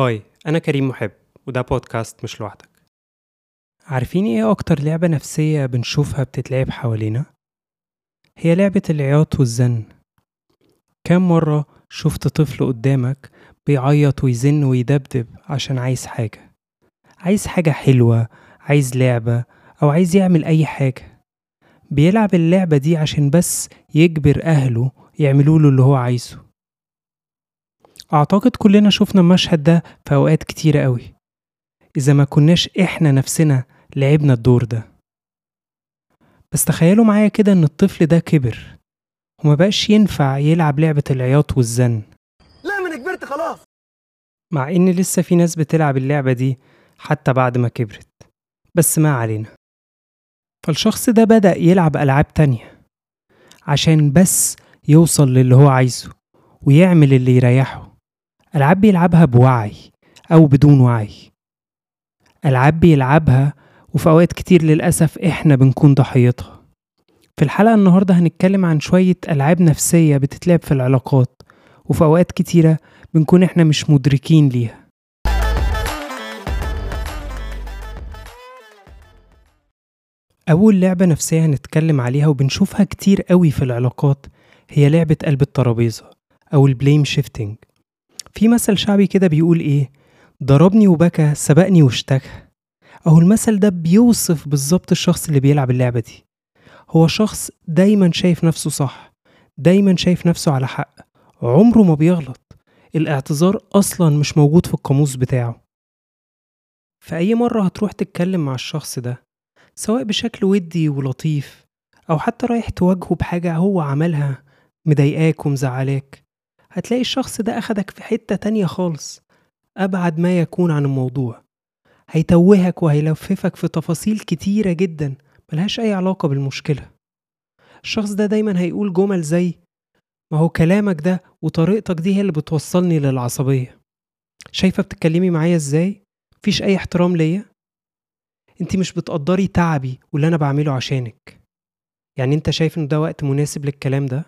هاي أنا كريم محب وده بودكاست مش لوحدك. عارفين إيه أكتر لعبة نفسية بنشوفها بتتلعب حوالينا؟ هي لعبة العياط والزن. كام مرة شفت طفل قدامك بيعيط ويزن ويدبدب عشان عايز حاجة؟ عايز حاجة حلوة عايز لعبة أو عايز يعمل أي حاجة. بيلعب اللعبة دي عشان بس يجبر أهله يعملوله اللي هو عايزه. أعتقد كلنا شفنا المشهد ده في أوقات كتيرة قوي. إذا ما كناش إحنا نفسنا لعبنا الدور ده. بس تخيلوا معايا كده إن الطفل ده كبر وما بقاش ينفع يلعب لعبة العياط والزن. لا ما أنا كبرت خلاص. مع إن لسه في ناس بتلعب اللعبة دي حتى بعد ما كبرت. بس ما علينا. فالشخص ده بدأ يلعب ألعاب تانية عشان بس يوصل للي هو عايزه ويعمل اللي يريحه. ألعاب بيلعبها بوعي أو بدون وعي. ألعاب بيلعبها وفي أوقات كتير للأسف إحنا بنكون ضحيتها. في الحلقة النهاردة هنتكلم عن شوية ألعاب نفسية بتتلعب في العلاقات وفي أوقات كتيرة بنكون إحنا مش مدركين ليها. أول لعبة نفسية هنتكلم عليها وبنشوفها كتير قوي في العلاقات هي لعبة قلب الترابيزة أو البليم شيفتنج في مثل شعبي كده بيقول إيه؟ ضربني وبكى سبقني واشتكى. أهو المثل ده بيوصف بالظبط الشخص اللي بيلعب اللعبة دي. هو شخص دايما شايف نفسه صح دايما شايف نفسه على حق. عمره ما بيغلط. الاعتذار أصلا مش موجود في القاموس بتاعه. فأي مرة هتروح تتكلم مع الشخص ده سواء بشكل ودي ولطيف أو حتى رايح تواجهه بحاجة هو عملها مضايقاك ومزعلاك هتلاقي الشخص ده أخدك في حتة تانية خالص أبعد ما يكون عن الموضوع هيتوهك وهيلففك في تفاصيل كتيرة جدا ملهاش أي علاقة بالمشكلة الشخص ده دايما هيقول جمل زي ما هو كلامك ده وطريقتك دي هي اللي بتوصلني للعصبية شايفة بتتكلمي معايا إزاي؟ مفيش أي احترام ليا؟ انت مش بتقدري تعبي واللي أنا بعمله عشانك يعني أنت شايف إن ده وقت مناسب للكلام ده؟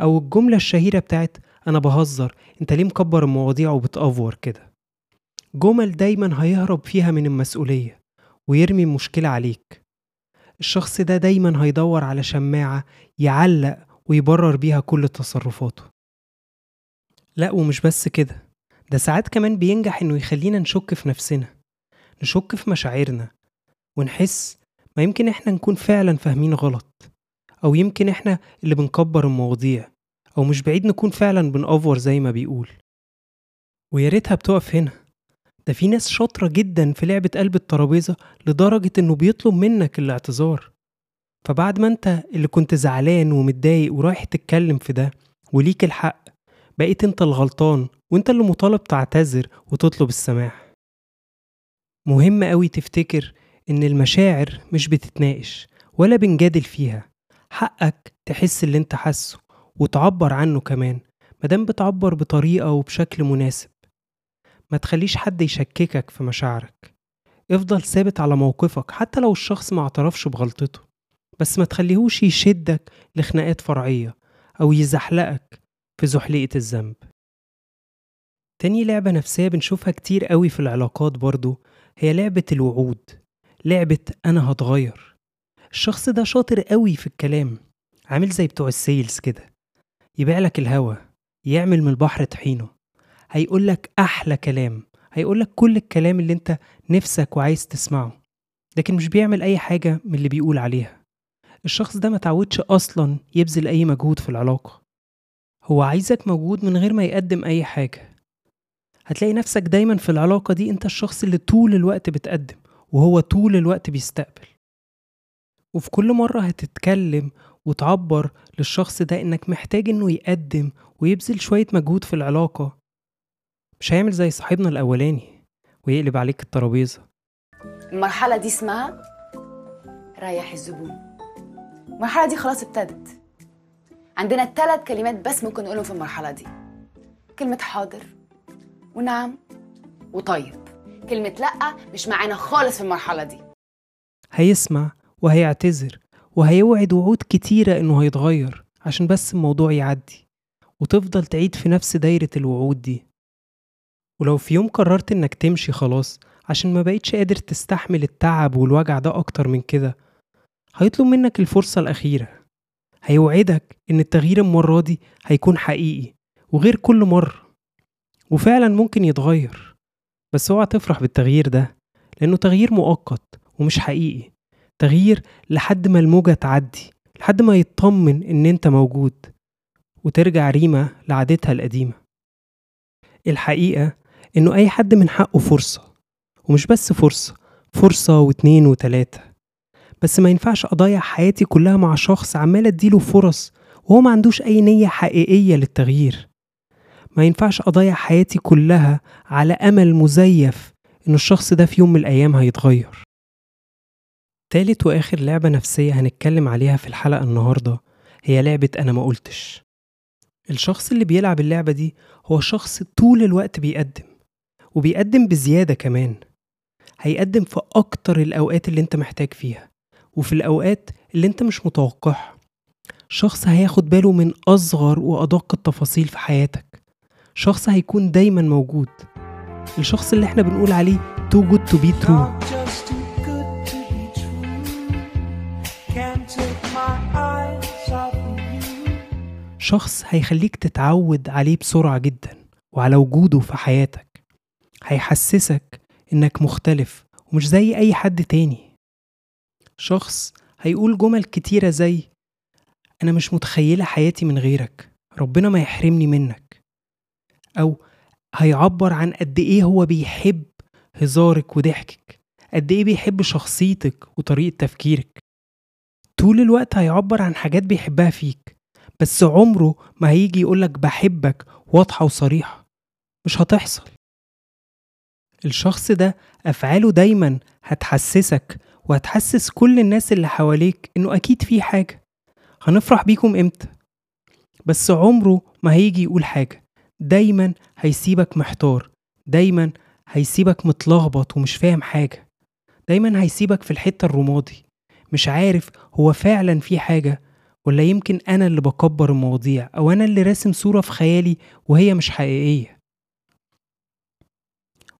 أو الجملة الشهيرة بتاعت أنا بهزر أنت ليه مكبر المواضيع وبتأفور كده؟ جمل دايما هيهرب فيها من المسؤولية ويرمي المشكلة عليك. الشخص ده دايما هيدور على شماعة يعلق ويبرر بيها كل تصرفاته. لا ومش بس كده ده ساعات كمان بينجح إنه يخلينا نشك في نفسنا نشك في مشاعرنا ونحس ما يمكن إحنا نكون فعلا فاهمين غلط. أو يمكن إحنا اللي بنكبر المواضيع أو مش بعيد نكون فعلا بنأفور زي ما بيقول. ويا ريتها بتقف هنا. ده في ناس شاطرة جدا في لعبة قلب الترابيزة لدرجة إنه بيطلب منك الاعتذار. فبعد ما أنت اللي كنت زعلان ومتضايق ورايح تتكلم في ده وليك الحق بقيت أنت الغلطان وأنت اللي مطالب تعتذر وتطلب السماح. مهم قوي تفتكر إن المشاعر مش بتتناقش ولا بنجادل فيها. حقك تحس اللي انت حاسه وتعبر عنه كمان مادام بتعبر بطريقة وبشكل مناسب. ما تخليش حد يشككك في مشاعرك. افضل ثابت على موقفك حتى لو الشخص ما اعترفش بغلطته. بس ما تخليهوش يشدك لخناقات فرعية أو يزحلقك في زحلقة الذنب. تاني لعبة نفسية بنشوفها كتير قوي في العلاقات برضو هي لعبة الوعود لعبة أنا هتغير. الشخص ده شاطر قوي في الكلام. عامل زي بتوع السيلز كده. يبيع لك الهوا يعمل من البحر طحينه. هيقول لك أحلى كلام. هيقول لك كل الكلام اللي أنت نفسك وعايز تسمعه. لكن مش بيعمل أي حاجة من اللي بيقول عليها. الشخص ده ما تعودش أصلا يبذل أي مجهود في العلاقة. هو عايزك موجود من غير ما يقدم أي حاجة. هتلاقي نفسك دايما في العلاقة دي أنت الشخص اللي طول الوقت بتقدم وهو طول الوقت بيستقبل. وفي كل مرة هتتكلم وتعبر للشخص ده إنك محتاج إنه يقدم ويبذل شوية مجهود في العلاقة مش هيعمل زي صاحبنا الأولاني ويقلب عليك الترابيزة. المرحلة دي اسمها ريح الزبون. المرحلة دي خلاص ابتدت. عندنا ثلاث كلمات بس ممكن نقولهم في المرحلة دي. كلمة حاضر ونعم وطيب. كلمة لأ مش معانا خالص في المرحلة دي. هيسمع وهيعتذر وهيوعد وعود كتيرة إنه هيتغير عشان بس الموضوع يعدي وتفضل تعيد في نفس دايرة الوعود دي. ولو في يوم قررت إنك تمشي خلاص عشان ما بقيتش قادر تستحمل التعب والوجع ده أكتر من كده هيطلب منك الفرصة الأخيرة. هيوعدك إن التغيير المرة دي هيكون حقيقي وغير كل مرة وفعلا ممكن يتغير. بس اوعى تفرح بالتغيير ده لأنه تغيير مؤقت ومش حقيقي. تغيير لحد ما الموجة تعدي لحد ما يطمن إن أنت موجود وترجع ريما لعادتها القديمة. الحقيقة إنه أي حد من حقه فرصة ومش بس فرصة فرصة واتنين وتلاتة. بس ما ينفعش أضيع حياتي كلها مع شخص عمال أديله فرص وهو ما عندوش أي نية حقيقية للتغيير. ما ينفعش أضيع حياتي كلها على أمل مزيف إن الشخص ده في يوم من الأيام هيتغير. تالت وآخر لعبة نفسية هنتكلم عليها في الحلقة النهاردة هي لعبة أنا ما قلتش. الشخص اللي بيلعب اللعبة دي هو شخص طول الوقت بيقدم وبيقدم بزيادة كمان. هيقدم في أكتر الأوقات اللي أنت محتاج فيها وفي الأوقات اللي أنت مش متوقعها. شخص هياخد باله من أصغر وأدق التفاصيل في حياتك. شخص هيكون دايما موجود. الشخص اللي إحنا بنقول عليه too good to be true. شخص هيخليك تتعود عليه بسرعة جدا وعلى وجوده في حياتك. هيحسسك إنك مختلف ومش زي أي حد تاني. شخص هيقول جمل كتيرة زي أنا مش متخيلة حياتي من غيرك ربنا ما يحرمني منك. أو هيعبر عن قد إيه هو بيحب هزارك وضحكك قد إيه بيحب شخصيتك وطريقة تفكيرك. طول الوقت هيعبر عن حاجات بيحبها فيك بس عمره ما هيجي يقولك بحبك واضحة وصريحة. مش هتحصل. الشخص ده أفعاله دايما هتحسسك وهتحسس كل الناس اللي حواليك إنه أكيد في حاجة. هنفرح بيكم إمتى؟ بس عمره ما هيجي يقول حاجة. دايما هيسيبك محتار. دايما هيسيبك متلخبط ومش فاهم حاجة. دايما هيسيبك في الحتة الرمادي. مش عارف هو فعلا في حاجة ولا يمكن أنا اللي بكبر المواضيع أو أنا اللي راسم صورة في خيالي وهي مش حقيقية؟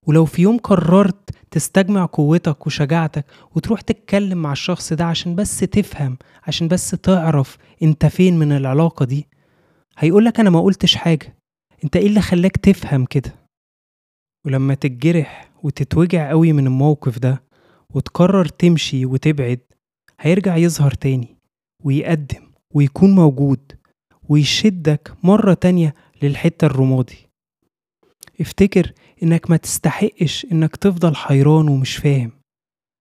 ولو في يوم قررت تستجمع قوتك وشجاعتك وتروح تتكلم مع الشخص ده عشان بس تفهم عشان بس تعرف أنت فين من العلاقة دي هيقولك أنا ما قلتش حاجة. أنت إيه اللي خلاك تفهم كده؟ ولما تتجرح وتتوجع قوي من الموقف ده وتقرر تمشي وتبعد هيرجع يظهر تاني ويقدم. ويكون موجود ويشدك مرة تانية للحتة الرمادي. افتكر إنك ما تستحقش إنك تفضل حيران ومش فاهم.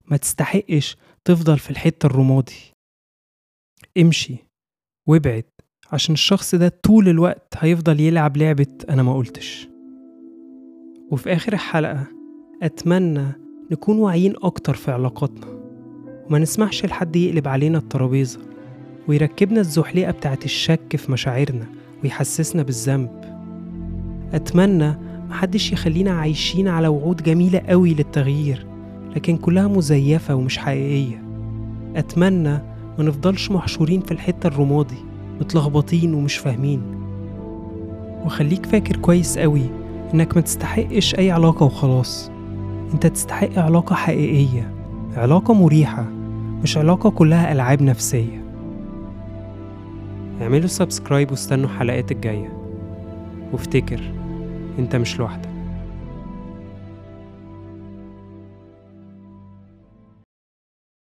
ما تستحقش تفضل في الحتة الرمادي. امشي وابعد عشان الشخص ده طول الوقت هيفضل يلعب لعبة أنا ما قلتش. وفي آخر الحلقة أتمنى نكون واعيين أكتر في علاقاتنا. وما نسمحش لحد يقلب علينا الترابيزة. ويركبنا الزحليقة بتاعت الشك في مشاعرنا ويحسسنا بالذنب. أتمنى محدش يخلينا عايشين على وعود جميلة قوي للتغيير لكن كلها مزيفة ومش حقيقية. أتمنى ما نفضلش محشورين في الحتة الرمادي متلخبطين ومش فاهمين. وخليك فاكر كويس قوي إنك ما تستحقش أي علاقة وخلاص. أنت تستحق علاقة حقيقية علاقة مريحة مش علاقة كلها ألعاب نفسية. اعملوا سبسكرايب واستنوا الحلقات الجاية. وافتكر انت مش لوحدك.